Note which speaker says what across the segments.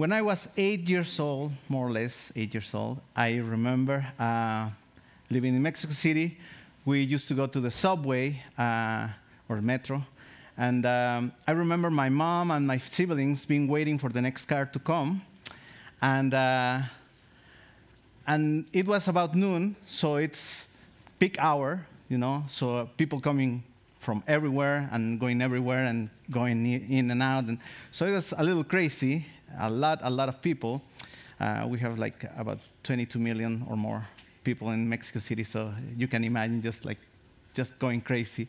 Speaker 1: when I was eight years old, more or less eight years old, I remember uh, living in Mexico City. We used to go to the subway uh, or metro, and um, I remember my mom and my siblings being waiting for the next car to come, and uh, and it was about noon, so it's peak hour, you know, so people coming from everywhere and going everywhere and going in and out. And so it was a little crazy, a lot, a lot of people. Uh, we have like about 22 million or more people in Mexico City, so you can imagine just like just going crazy.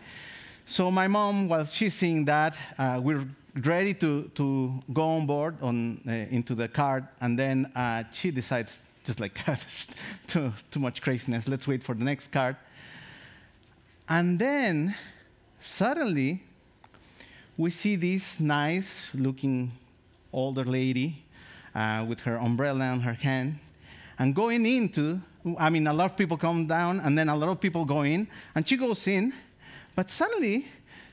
Speaker 1: So my mom, while she's seeing that, uh, we're ready to, to go on board on, uh, into the car, and then uh, she decides just like too, too much craziness. Let's wait for the next card. And then suddenly we see this nice looking older lady uh, with her umbrella in her hand and going into i mean a lot of people come down and then a lot of people go in and she goes in but suddenly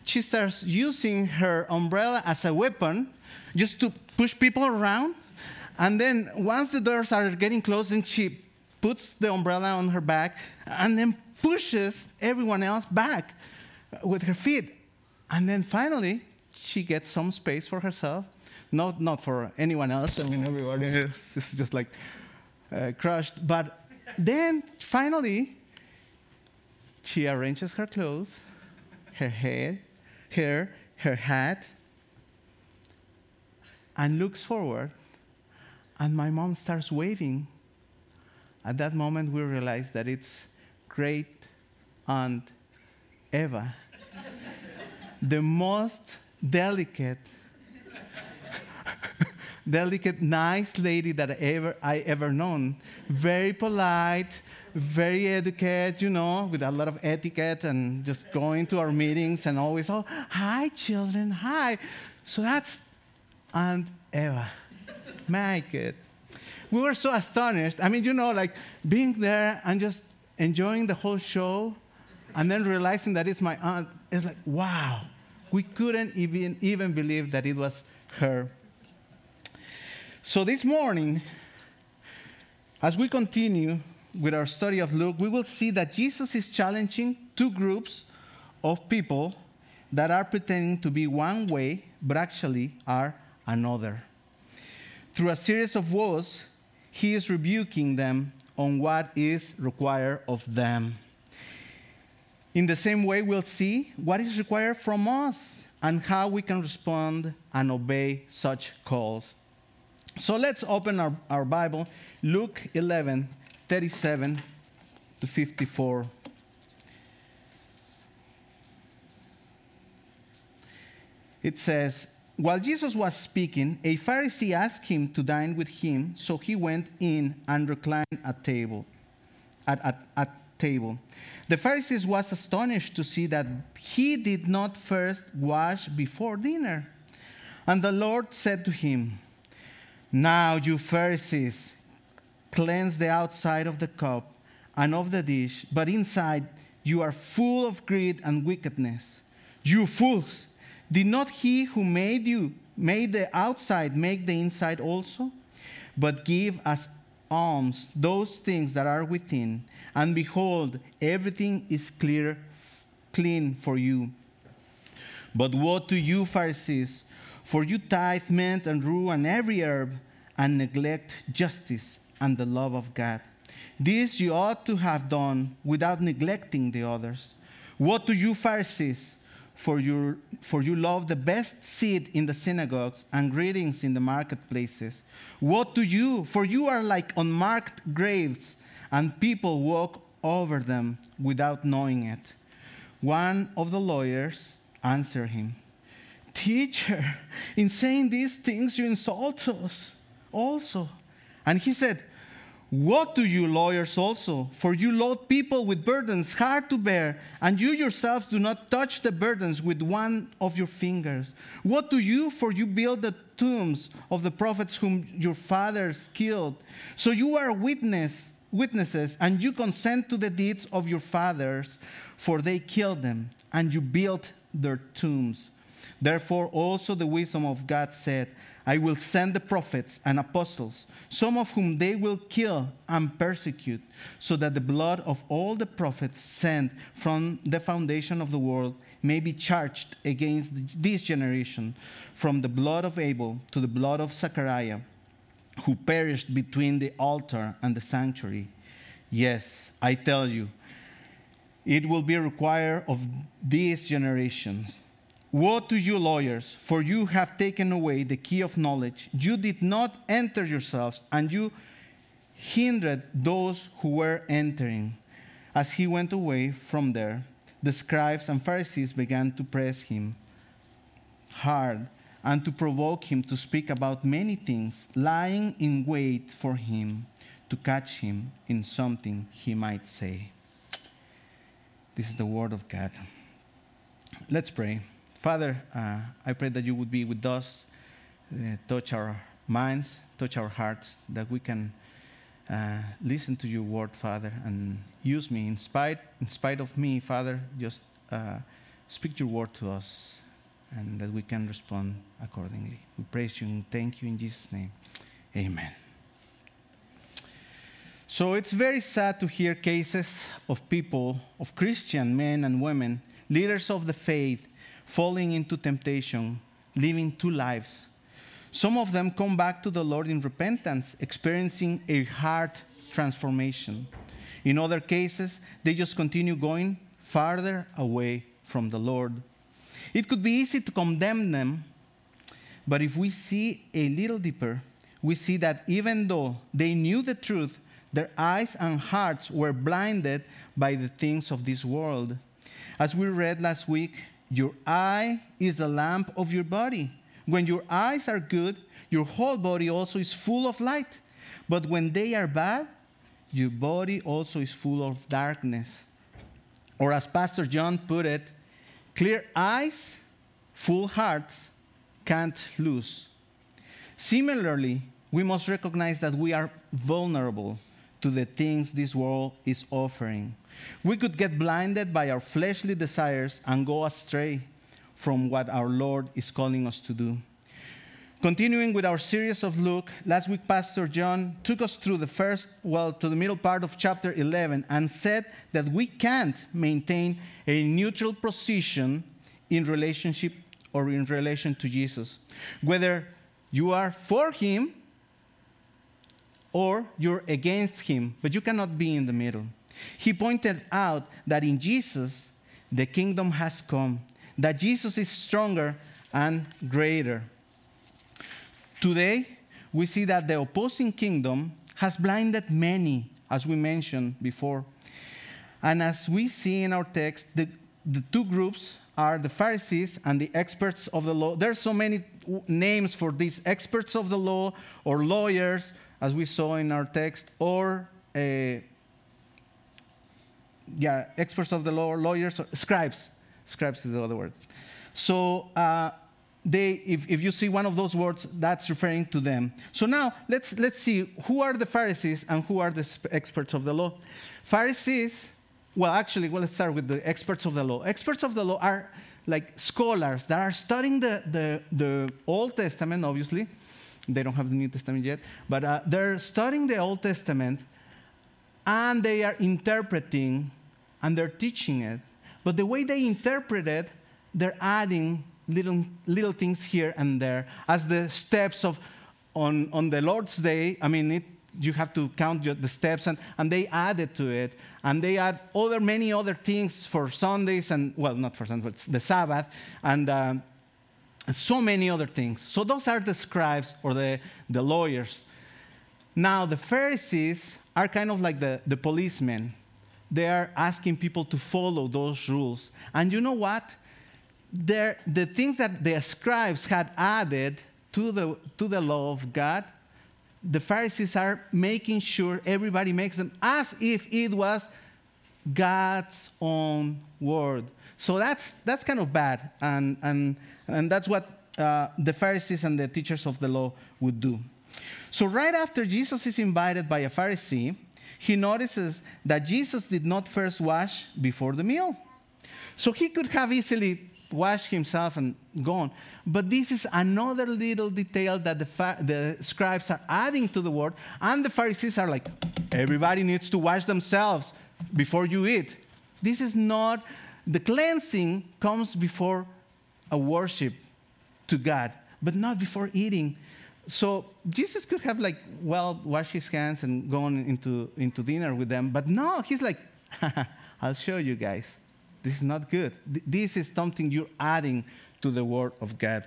Speaker 1: she starts using her umbrella as a weapon just to push people around and then once the doors are getting closed and she puts the umbrella on her back and then pushes everyone else back with her feet. And then finally, she gets some space for herself, not, not for anyone else. I mean, everybody is, is just like uh, crushed. But then finally, she arranges her clothes, her hair, hair, her hat, and looks forward. And my mom starts waving. At that moment, we realize that it's great Aunt Eva, the most delicate, delicate, nice lady that I ever I ever known. Very polite, very educated, you know, with a lot of etiquette and just going to our meetings and always, oh, hi, children, hi. So that's Aunt Eva. My kid. We were so astonished. I mean, you know, like being there and just enjoying the whole show and then realizing that it's my aunt, it's like, wow, we couldn't even, even believe that it was her. So this morning, as we continue with our study of Luke, we will see that Jesus is challenging two groups of people that are pretending to be one way, but actually are another. Through a series of woes, he is rebuking them on what is required of them. In the same way, we'll see what is required from us and how we can respond and obey such calls. So let's open our, our Bible, Luke 11 37 to 54. It says, While Jesus was speaking, a Pharisee asked him to dine with him, so he went in and reclined at table. At, at, at table. The Pharisees was astonished to see that he did not first wash before dinner. And the Lord said to him, Now you Pharisees cleanse the outside of the cup and of the dish, but inside you are full of greed and wickedness. You fools! Did not he who made you made the outside make the inside also? But give as alms those things that are within and behold, everything is clear, clean for you. But woe to you, Pharisees, for you tithe mint and rue and every herb, and neglect justice and the love of God. This you ought to have done without neglecting the others. What do you, Pharisees, for, your, for you love the best seat in the synagogues and greetings in the marketplaces. What do you, for you are like unmarked graves and people walk over them without knowing it. One of the lawyers answered him, Teacher, in saying these things, you insult us also. And he said, What do you lawyers also? For you load people with burdens hard to bear, and you yourselves do not touch the burdens with one of your fingers. What do you? For you build the tombs of the prophets whom your fathers killed. So you are witness witnesses, and you consent to the deeds of your fathers, for they killed them, and you built their tombs. Therefore, also the wisdom of God said, I will send the prophets and apostles, some of whom they will kill and persecute, so that the blood of all the prophets sent from the foundation of the world may be charged against this generation, from the blood of Abel to the blood of Zechariah, who perished between the altar and the sanctuary. Yes, I tell you, it will be required of this generation Woe to you, lawyers, for you have taken away the key of knowledge. You did not enter yourselves, and you hindered those who were entering. As he went away from there, the scribes and Pharisees began to press him hard and to provoke him to speak about many things, lying in wait for him to catch him in something he might say. This is the word of God. Let's pray. Father, uh, I pray that you would be with us, uh, touch our minds, touch our hearts, that we can uh, listen to your word, Father, and use me in spite, in spite of me, Father. Just uh, speak your word to us, and that we can respond accordingly. We praise you and thank you in Jesus' name. Amen. So it's very sad to hear cases of people, of Christian men and women, leaders of the faith, falling into temptation, living two lives. Some of them come back to the Lord in repentance, experiencing a heart transformation. In other cases, they just continue going farther away from the Lord. It could be easy to condemn them, but if we see a little deeper, we see that even though they knew the truth, their eyes and hearts were blinded by the things of this world. As we read last week, your eye is the lamp of your body. When your eyes are good, your whole body also is full of light. But when they are bad, your body also is full of darkness. Or as Pastor John put it, clear eyes, full hearts can't lose. Similarly, we must recognize that we are vulnerable to the things this world is offering. We could get blinded by our fleshly desires and go astray from what our Lord is calling us to do. Continuing with our series of Luke, last week Pastor John took us through the first, well, to the middle part of chapter 11 and said that we can't maintain a neutral position in relationship or in relation to Jesus. Whether you are for him or you're against him, but you cannot be in the middle. He pointed out that in Jesus, the kingdom has come, that Jesus is stronger and greater. Today, we see that the opposing kingdom has blinded many, as we mentioned before. And as we see in our text, the, the two groups are the Pharisees and the experts of the law. There are so many names for these experts of the law or lawyers, as we saw in our text, or uh, yeah, experts of the law, lawyers, scribes. Scribes is the other word. So uh, they, if, if you see one of those words, that's referring to them. So now let's, let's see who are the Pharisees and who are the experts of the law. Pharisees, well, actually, well, let's start with the experts of the law. Experts of the law are like scholars that are studying the, the, the Old Testament, obviously. They don't have the New Testament yet, but uh, they're studying the Old Testament and they are interpreting and they're teaching it. But the way they interpret it, they're adding little, little things here and there as the steps of on, on the Lord's Day. I mean, it, you have to count the steps, and, and they added to it. And they add other many other things for Sundays, and well, not for Sundays, the Sabbath, and um, so many other things. So those are the scribes or the, the lawyers. Now, the Pharisees are kind of like the, the policemen they are asking people to follow those rules. And you know what? The things that the scribes had added to the, to the law of God, the Pharisees are making sure everybody makes them as if it was God's own word. So that's, that's kind of bad. And, and, and that's what uh, the Pharisees and the teachers of the law would do. So, right after Jesus is invited by a Pharisee, he notices that Jesus did not first wash before the meal. So he could have easily washed himself and gone. But this is another little detail that the, fa- the scribes are adding to the word, and the Pharisees are like, everybody needs to wash themselves before you eat. This is not, the cleansing comes before a worship to God, but not before eating. So Jesus could have like, well, washed his hands and gone into, into dinner with them, but no, he's like, I'll show you guys. This is not good. This is something you're adding to the word of God.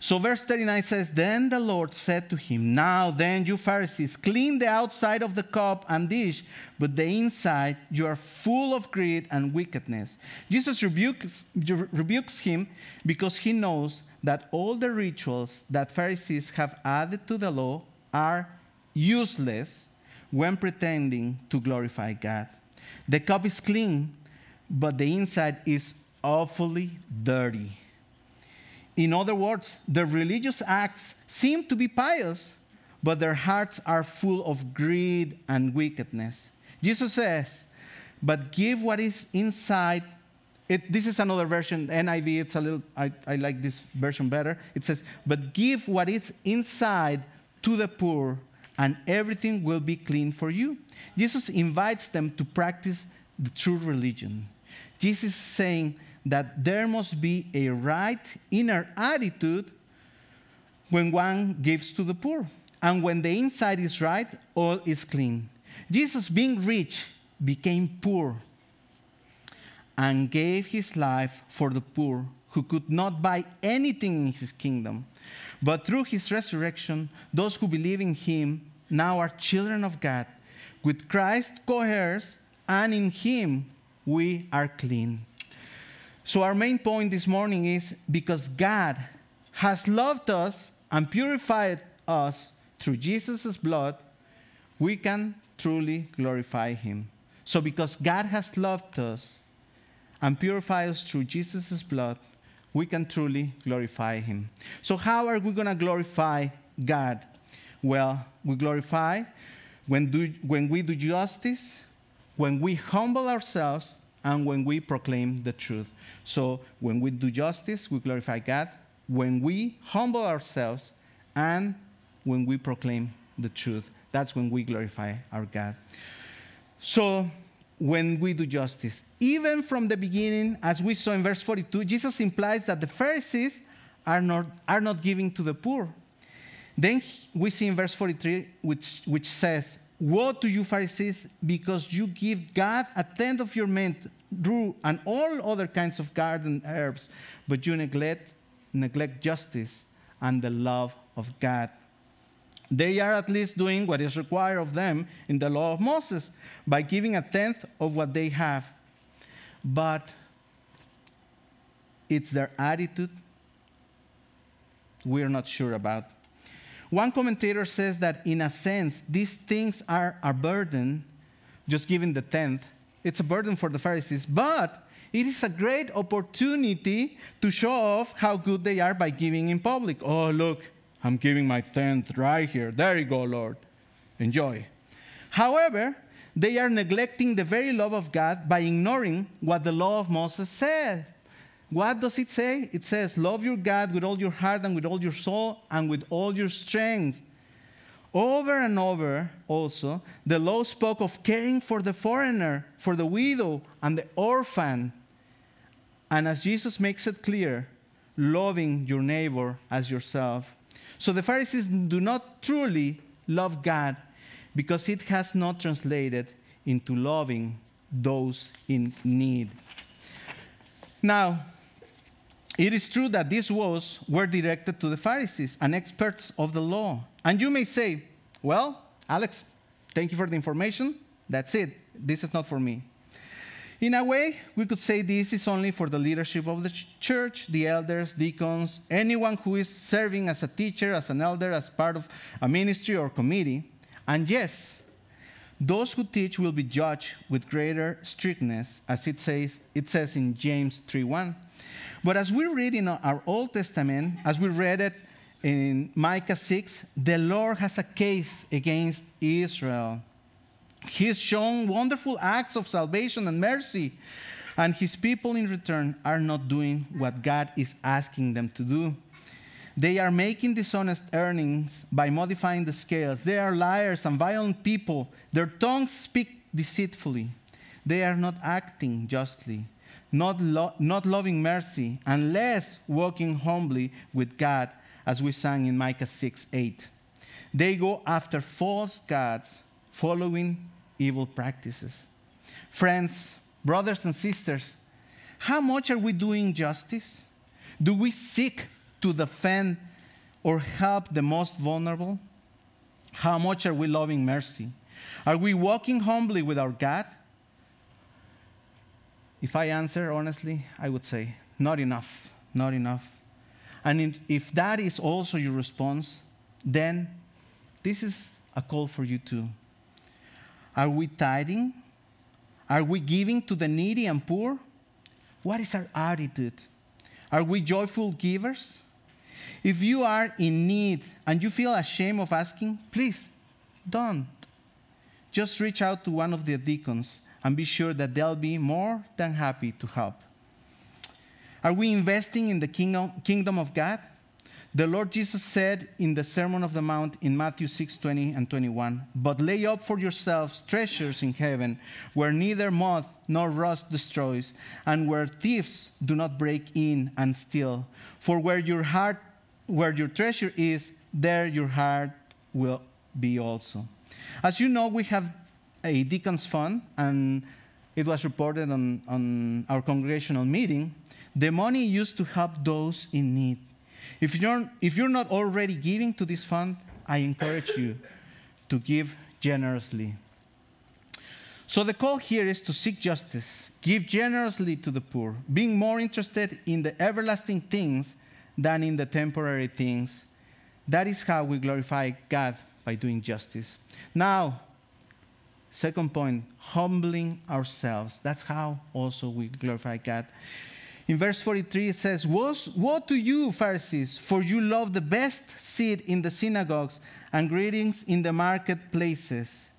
Speaker 1: So, verse 39 says, Then the Lord said to him, Now then, you Pharisees, clean the outside of the cup and dish, but the inside you are full of greed and wickedness. Jesus rebukes, rebukes him because he knows that all the rituals that Pharisees have added to the law are useless when pretending to glorify God. The cup is clean, but the inside is awfully dirty. In other words, the religious acts seem to be pious, but their hearts are full of greed and wickedness. Jesus says, But give what is inside. It, this is another version, NIV, it's a little, I, I like this version better. It says, But give what is inside to the poor, and everything will be clean for you. Jesus invites them to practice the true religion. Jesus is saying, that there must be a right inner attitude when one gives to the poor. And when the inside is right, all is clean. Jesus, being rich, became poor and gave his life for the poor who could not buy anything in his kingdom. But through his resurrection, those who believe in him now are children of God. With Christ co heirs, and in him we are clean. So, our main point this morning is because God has loved us and purified us through Jesus' blood, we can truly glorify Him. So, because God has loved us and purify us through Jesus' blood, we can truly glorify Him. So, how are we going to glorify God? Well, we glorify when, do, when we do justice, when we humble ourselves, and when we proclaim the truth. So when we do justice, we glorify God. When we humble ourselves, and when we proclaim the truth, that's when we glorify our God. So when we do justice, even from the beginning, as we saw in verse 42, Jesus implies that the Pharisees are not, are not giving to the poor. Then we see in verse 43, which, which says, Woe to you, Pharisees, because you give God a tenth of your mint, rue, and all other kinds of garden herbs, but you neglect, neglect justice and the love of God. They are at least doing what is required of them in the law of Moses by giving a tenth of what they have. But it's their attitude we're not sure about. One commentator says that, in a sense, these things are a burden, just giving the tenth. It's a burden for the Pharisees, but it is a great opportunity to show off how good they are by giving in public. Oh, look, I'm giving my tenth right here. There you go, Lord. Enjoy. However, they are neglecting the very love of God by ignoring what the law of Moses says. What does it say? It says, Love your God with all your heart and with all your soul and with all your strength. Over and over, also, the law spoke of caring for the foreigner, for the widow, and the orphan. And as Jesus makes it clear, loving your neighbor as yourself. So the Pharisees do not truly love God because it has not translated into loving those in need. Now, it is true that these woes were directed to the Pharisees and experts of the law. And you may say, well, Alex, thank you for the information. That's it. This is not for me. In a way, we could say this is only for the leadership of the church, the elders, deacons, anyone who is serving as a teacher, as an elder, as part of a ministry or committee. And yes, those who teach will be judged with greater strictness, as it says, it says in James 3:1. But as we read in our Old Testament, as we read it in Micah 6, the Lord has a case against Israel. He's shown wonderful acts of salvation and mercy. and his people in return are not doing what God is asking them to do. They are making dishonest earnings by modifying the scales. They are liars and violent people. Their tongues speak deceitfully. They are not acting justly, not, lo- not loving mercy, unless walking humbly with God, as we sang in Micah 6 8. They go after false gods, following evil practices. Friends, brothers, and sisters, how much are we doing justice? Do we seek to defend or help the most vulnerable? How much are we loving mercy? Are we walking humbly with our God? If I answer honestly, I would say, not enough, not enough. And if that is also your response, then this is a call for you too. Are we tithing? Are we giving to the needy and poor? What is our attitude? Are we joyful givers? If you are in need and you feel ashamed of asking, please don't. Just reach out to one of the deacons and be sure that they'll be more than happy to help. Are we investing in the kingdom, kingdom of God? The Lord Jesus said in the Sermon of the Mount in Matthew 6 20 and 21, But lay up for yourselves treasures in heaven, where neither moth nor rust destroys, and where thieves do not break in and steal. For where your heart, where your treasure is, there your heart will be also. As you know, we have a deacons fund, and it was reported on, on our congregational meeting. The money used to help those in need. If you're, if you're not already giving to this fund, I encourage you to give generously. So the call here is to seek justice, give generously to the poor, being more interested in the everlasting things than in the temporary things. That is how we glorify God by doing justice. Now, second point, humbling ourselves. That's how also we glorify God. In verse 43, it says, Woe to you, Pharisees, for you love the best seat in the synagogues and greetings in the marketplaces.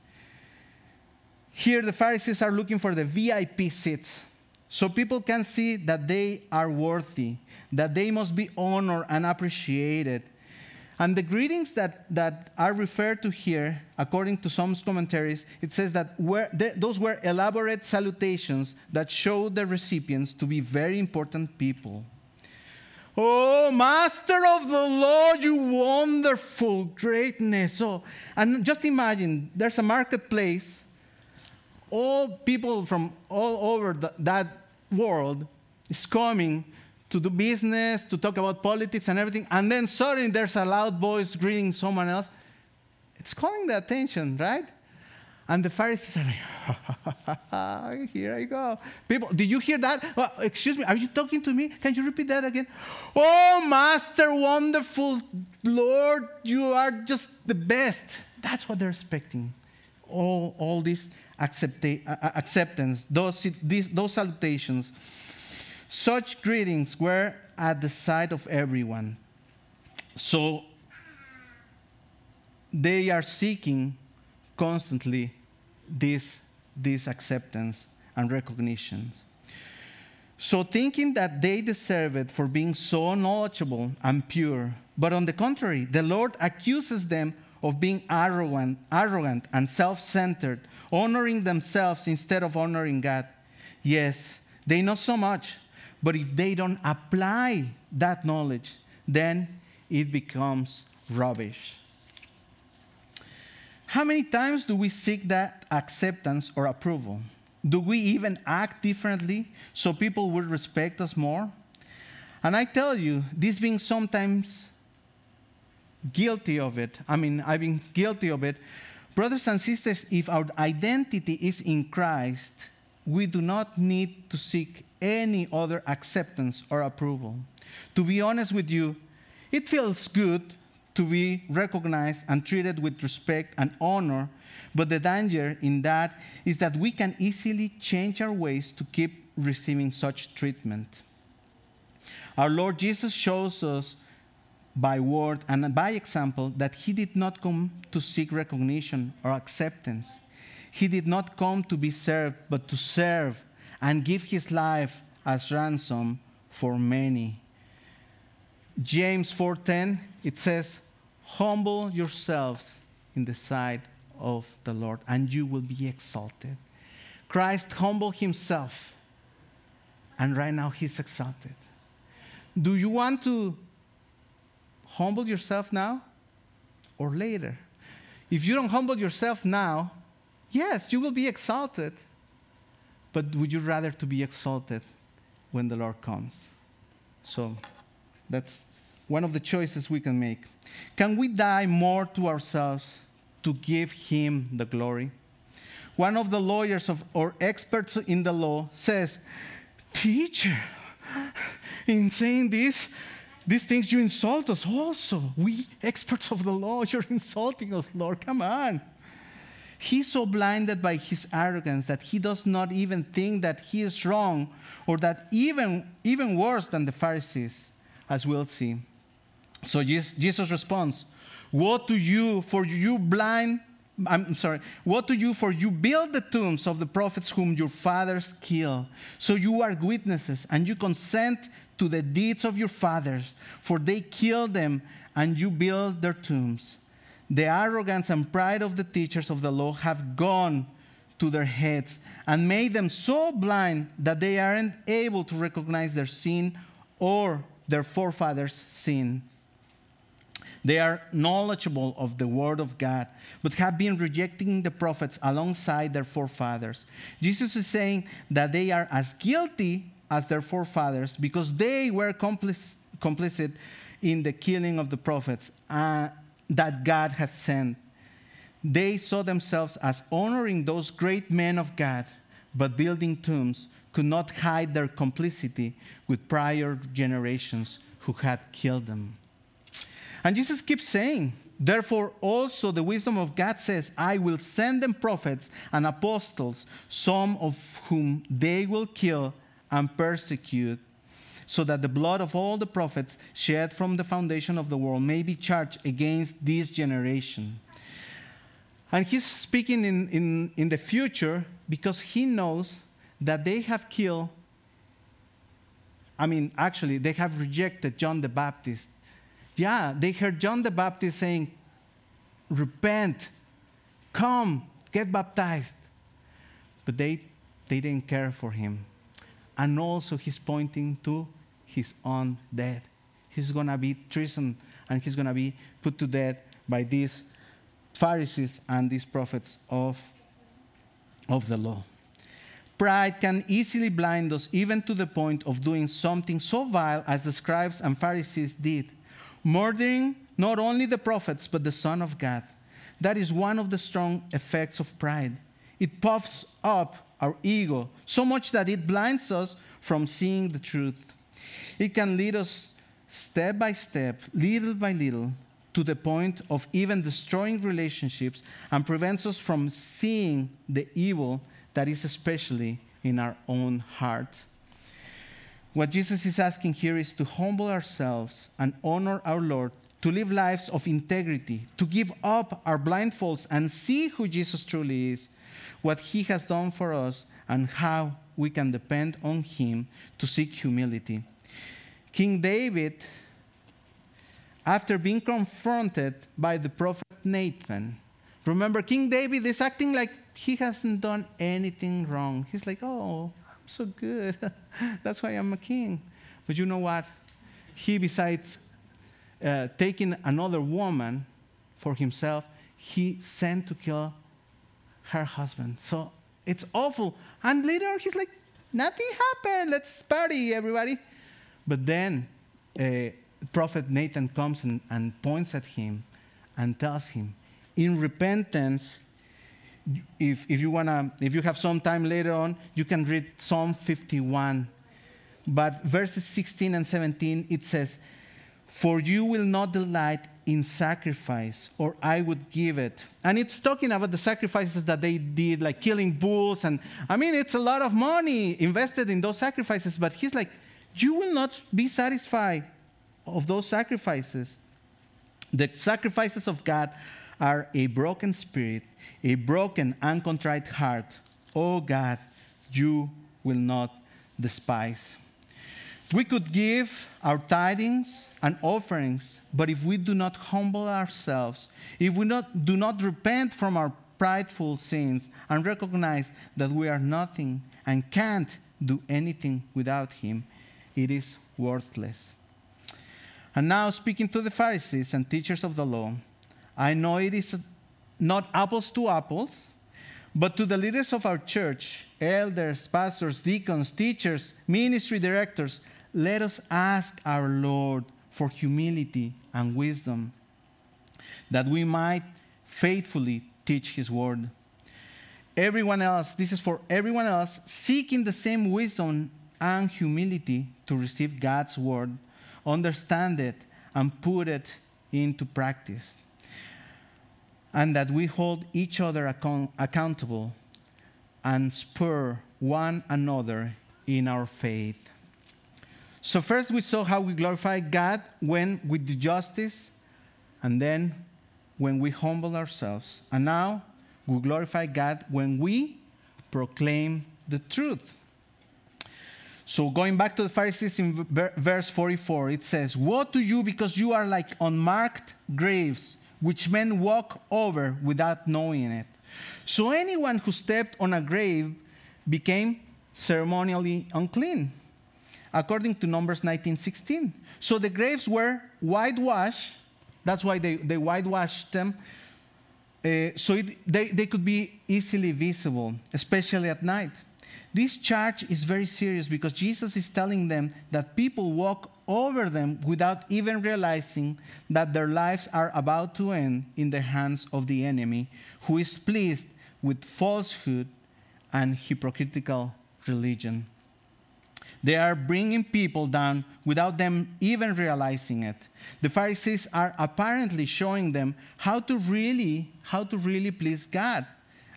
Speaker 1: Here, the Pharisees are looking for the VIP seats so people can see that they are worthy, that they must be honored and appreciated. And the greetings that, that are referred to here, according to some commentaries, it says that were, those were elaborate salutations that showed the recipients to be very important people. Oh, Master of the Lord, you wonderful greatness. Oh, and just imagine there's a marketplace, all people from all over the, that world is coming to do business, to talk about politics and everything, and then suddenly there's a loud voice greeting someone else. It's calling the attention, right? And the Pharisees are like, here I go. People, did you hear that? Well, excuse me, are you talking to me? Can you repeat that again? Oh, Master, wonderful Lord, you are just the best. That's what they're expecting. All, all this accepta- uh, uh, acceptance, those, these, those salutations. Such greetings were at the sight of everyone. So they are seeking constantly this, this acceptance and recognition. So, thinking that they deserve it for being so knowledgeable and pure, but on the contrary, the Lord accuses them of being arrogant, arrogant and self centered, honoring themselves instead of honoring God. Yes, they know so much, but if they don't apply that knowledge, then it becomes rubbish. How many times do we seek that acceptance or approval? Do we even act differently so people will respect us more? And I tell you, this being sometimes guilty of it, I mean, I've been guilty of it. Brothers and sisters, if our identity is in Christ, we do not need to seek any other acceptance or approval. To be honest with you, it feels good to be recognized and treated with respect and honor, but the danger in that is that we can easily change our ways to keep receiving such treatment. Our Lord Jesus shows us by word and by example that he did not come to seek recognition or acceptance. He did not come to be served, but to serve and give his life as ransom for many. James 4:10 it says, "Humble yourselves in the sight of the Lord, and you will be exalted." Christ humbled himself, and right now he's exalted. Do you want to humble yourself now or later? If you don't humble yourself now, yes, you will be exalted. But would you rather to be exalted when the Lord comes? So that's one of the choices we can make. Can we die more to ourselves to give him the glory? One of the lawyers of, or experts in the law says, Teacher, in saying this, these things you insult us also. We, experts of the law, you're insulting us, Lord. Come on. He's so blinded by his arrogance that he does not even think that he is wrong, or that even, even worse than the Pharisees, as we'll see. So Jesus responds, Woe to you, for you blind, I'm sorry, what to you, for you build the tombs of the prophets whom your fathers killed. So you are witnesses, and you consent to the deeds of your fathers, for they killed them, and you build their tombs. The arrogance and pride of the teachers of the law have gone to their heads and made them so blind that they aren't able to recognize their sin or their forefathers' sin. They are knowledgeable of the word of God, but have been rejecting the prophets alongside their forefathers. Jesus is saying that they are as guilty as their forefathers because they were complic- complicit in the killing of the prophets uh, that God had sent. They saw themselves as honoring those great men of God, but building tombs could not hide their complicity with prior generations who had killed them. And Jesus keeps saying, Therefore, also the wisdom of God says, I will send them prophets and apostles, some of whom they will kill and persecute, so that the blood of all the prophets shed from the foundation of the world may be charged against this generation. And he's speaking in, in, in the future because he knows that they have killed, I mean, actually, they have rejected John the Baptist yeah, they heard John the Baptist saying, Repent, come, get baptized. But they, they didn't care for him. And also, he's pointing to his own death. He's going to be treason and he's going to be put to death by these Pharisees and these prophets of, of the law. Pride can easily blind us, even to the point of doing something so vile as the scribes and Pharisees did murdering not only the prophets, but the Son of God. That is one of the strong effects of pride. It puffs up our ego so much that it blinds us from seeing the truth. It can lead us step by step, little by little, to the point of even destroying relationships and prevents us from seeing the evil that is especially in our own hearts. What Jesus is asking here is to humble ourselves and honor our Lord, to live lives of integrity, to give up our blindfolds and see who Jesus truly is, what he has done for us, and how we can depend on him to seek humility. King David, after being confronted by the prophet Nathan, remember, King David is acting like he hasn't done anything wrong. He's like, oh, I'm so good. That's why I'm a king. But you know what? He, besides uh, taking another woman for himself, he sent to kill her husband. So it's awful. And later on, he's like, nothing happened. Let's party, everybody. But then uh, Prophet Nathan comes and, and points at him and tells him, in repentance, if, if you wanna, if you have some time later on, you can read Psalm 51. But verses 16 and 17, it says, For you will not delight in sacrifice, or I would give it. And it's talking about the sacrifices that they did, like killing bulls. And I mean, it's a lot of money invested in those sacrifices. But he's like, You will not be satisfied of those sacrifices. The sacrifices of God are a broken spirit a broken and contrite heart, oh God, you will not despise. We could give our tithings and offerings, but if we do not humble ourselves, if we not, do not repent from our prideful sins and recognize that we are nothing and can't do anything without Him, it is worthless. And now, speaking to the Pharisees and teachers of the law, I know it is not apples to apples, but to the leaders of our church, elders, pastors, deacons, teachers, ministry directors, let us ask our Lord for humility and wisdom, that we might faithfully teach His word. Everyone else, this is for everyone else, seeking the same wisdom and humility to receive God's word, understand it, and put it into practice. And that we hold each other account- accountable and spur one another in our faith. So, first we saw how we glorify God when we do justice, and then when we humble ourselves. And now we glorify God when we proclaim the truth. So, going back to the Pharisees in verse 44, it says, Woe to you because you are like unmarked graves, which men walk over without knowing it. So, anyone who stepped on a grave became ceremonially unclean according to Numbers 19:16. So the graves were whitewashed. That's why they, they whitewashed them. Uh, so it, they, they could be easily visible, especially at night. This charge is very serious because Jesus is telling them that people walk over them without even realizing that their lives are about to end in the hands of the enemy, who is pleased with falsehood and hypocritical religion. They are bringing people down without them even realizing it. The Pharisees are apparently showing them how to really how to really please God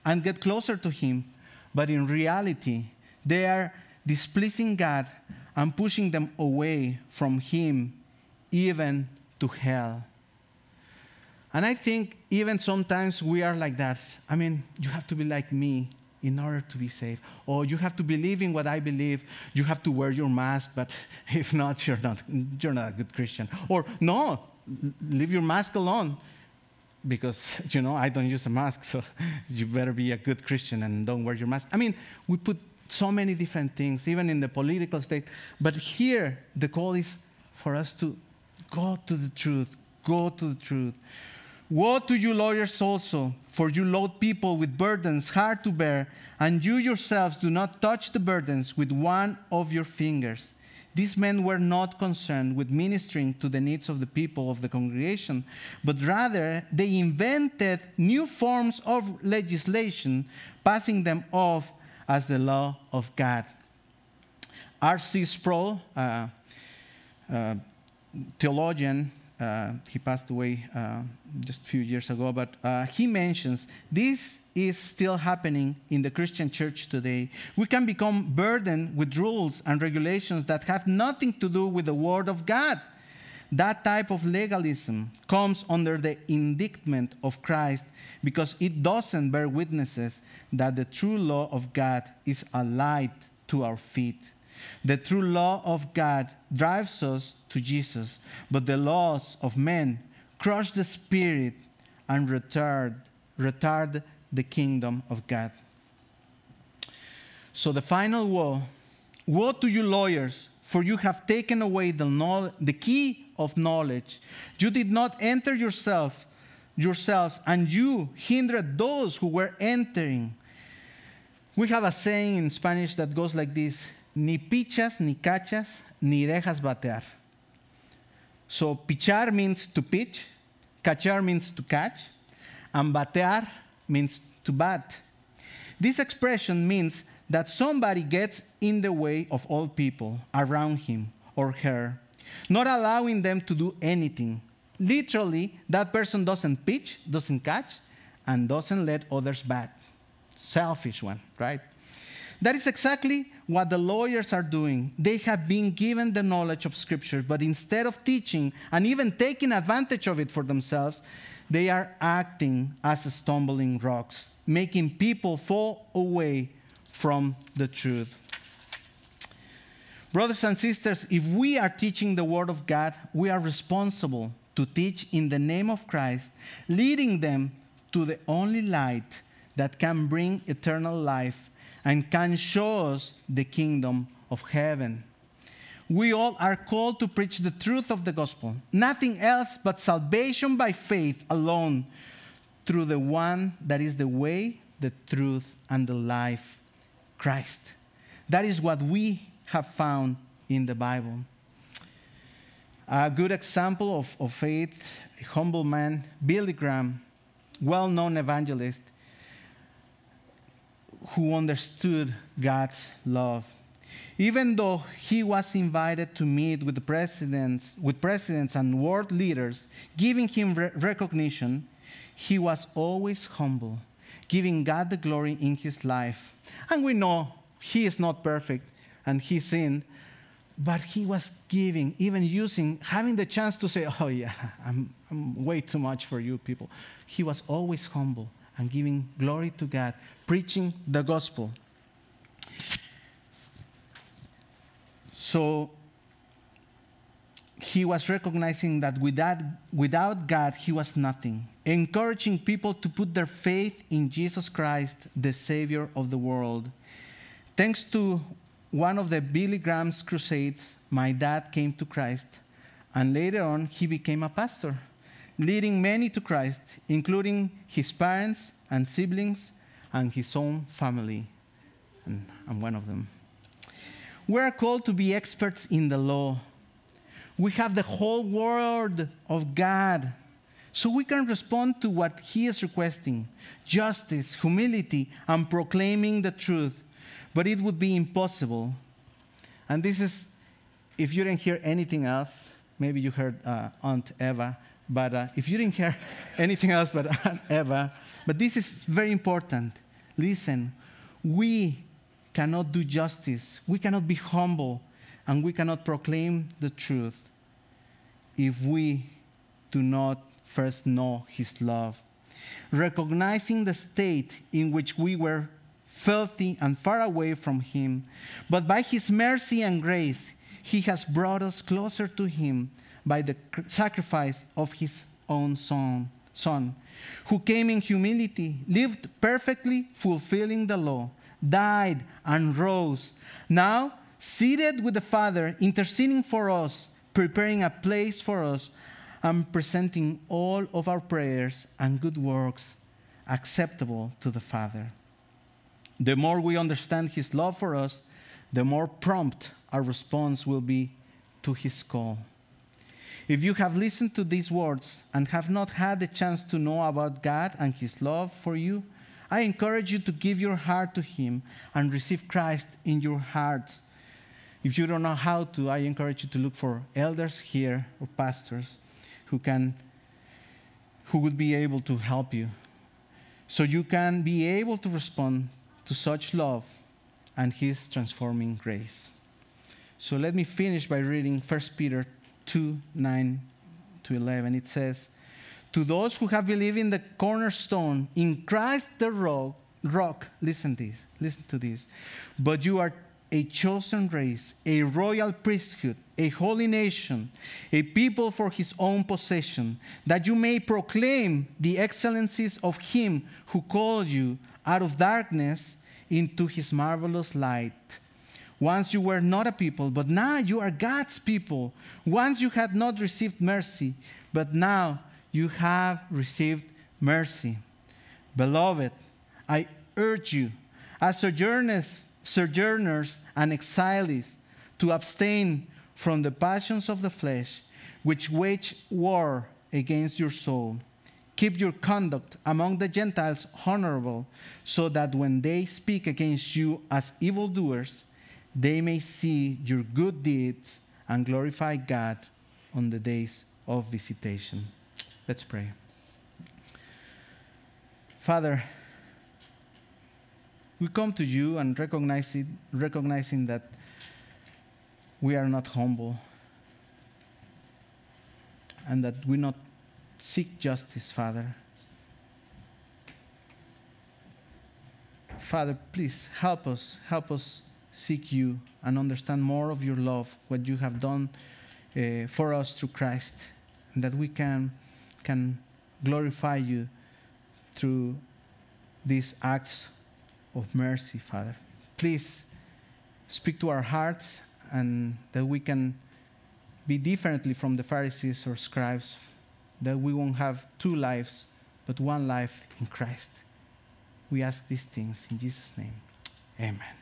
Speaker 1: and get closer to him. But in reality, they are displeasing God and pushing them away from him even to hell. And I think even sometimes we are like that. I mean, you have to be like me in order to be saved. Or you have to believe in what I believe. You have to wear your mask, but if not, you're not, you're not a good Christian. Or no, leave your mask alone because, you know, I don't use a mask, so you better be a good Christian and don't wear your mask. I mean, we put so many different things, even in the political state. But here, the call is for us to go to the truth, go to the truth. Woe to you, lawyers, also, for you load people with burdens hard to bear, and you yourselves do not touch the burdens with one of your fingers. These men were not concerned with ministering to the needs of the people of the congregation, but rather they invented new forms of legislation, passing them off as the law of God. R.C. Sproul, uh, uh, theologian, uh, he passed away uh, just a few years ago, but uh, he mentions this is still happening in the Christian church today. We can become burdened with rules and regulations that have nothing to do with the Word of God. That type of legalism comes under the indictment of Christ because it doesn't bear witnesses that the true law of God is a light to our feet. The true law of God drives us to Jesus, but the laws of men crush the spirit and retard, retard the kingdom of God. So the final woe Woe to you, lawyers, for you have taken away the, knowl- the key of knowledge. You did not enter yourself, yourselves, and you hindered those who were entering. We have a saying in Spanish that goes like this ni pichas, ni cachas, ni dejas batear. So, pichar means to pitch, cachar means to catch, and batear means to bat. This expression means that somebody gets in the way of all people around him or her, not allowing them to do anything. Literally, that person doesn't pitch, doesn't catch, and doesn't let others bat. Selfish one, right? That is exactly what the lawyers are doing. They have been given the knowledge of Scripture, but instead of teaching and even taking advantage of it for themselves, they are acting as stumbling rocks, making people fall away from the truth. Brothers and sisters, if we are teaching the Word of God, we are responsible to teach in the name of Christ, leading them to the only light that can bring eternal life and can show us the kingdom of heaven. We all are called to preach the truth of the gospel, nothing else but salvation by faith alone through the one that is the way, the truth, and the life, Christ. That is what we have found in the Bible. A good example of, of faith, a humble man, Billy Graham, well known evangelist who understood God's love. Even though he was invited to meet with presidents, with presidents and world leaders, giving him re- recognition, he was always humble, giving God the glory in his life. And we know he is not perfect and he sinned, but he was giving, even using, having the chance to say, Oh, yeah, I'm, I'm way too much for you people. He was always humble and giving glory to God, preaching the gospel. So he was recognizing that without, without God, he was nothing, encouraging people to put their faith in Jesus Christ, the Savior of the world. Thanks to one of the Billy Graham's crusades, my dad came to Christ, and later on, he became a pastor, leading many to Christ, including his parents and siblings and his own family. And I'm one of them. We are called to be experts in the law. We have the whole word of God. So we can respond to what He is requesting justice, humility, and proclaiming the truth. But it would be impossible. And this is, if you didn't hear anything else, maybe you heard uh, Aunt Eva, but uh, if you didn't hear anything else but Eva, but this is very important. Listen, we cannot do justice, we cannot be humble, and we cannot proclaim the truth if we do not first know His love. Recognizing the state in which we were filthy and far away from Him, but by His mercy and grace, He has brought us closer to Him by the sacrifice of His own Son, son who came in humility, lived perfectly, fulfilling the law died, and rose. Now, seated with the Father, interceding for us, preparing a place for us, and presenting all of our prayers and good works acceptable to the Father. The more we understand His love for us, the more prompt our response will be to His call. If you have listened to these words and have not had the chance to know about God and His love for you, I encourage you to give your heart to Him and receive Christ in your heart. If you don't know how to, I encourage you to look for elders here or pastors who can who would be able to help you. So you can be able to respond to such love and his transforming grace. So let me finish by reading 1 Peter 2 9 to 11. It says, to those who have believed in the cornerstone, in Christ the rock, rock, listen this, listen to this. But you are a chosen race, a royal priesthood, a holy nation, a people for his own possession, that you may proclaim the excellencies of him who called you out of darkness into his marvelous light. Once you were not a people, but now you are God's people. Once you had not received mercy, but now you have received mercy. Beloved, I urge you, as sojourners, sojourners and exiles, to abstain from the passions of the flesh, which wage war against your soul. Keep your conduct among the Gentiles honorable, so that when they speak against you as evildoers, they may see your good deeds and glorify God on the days of visitation. Let's pray. Father, we come to you and recognize it, recognizing that we are not humble and that we not seek justice, Father. Father, please help us, help us seek you and understand more of your love, what you have done uh, for us through Christ, and that we can, can glorify you through these acts of mercy, Father. Please speak to our hearts and that we can be differently from the Pharisees or scribes, that we won't have two lives, but one life in Christ. We ask these things in Jesus' name. Amen.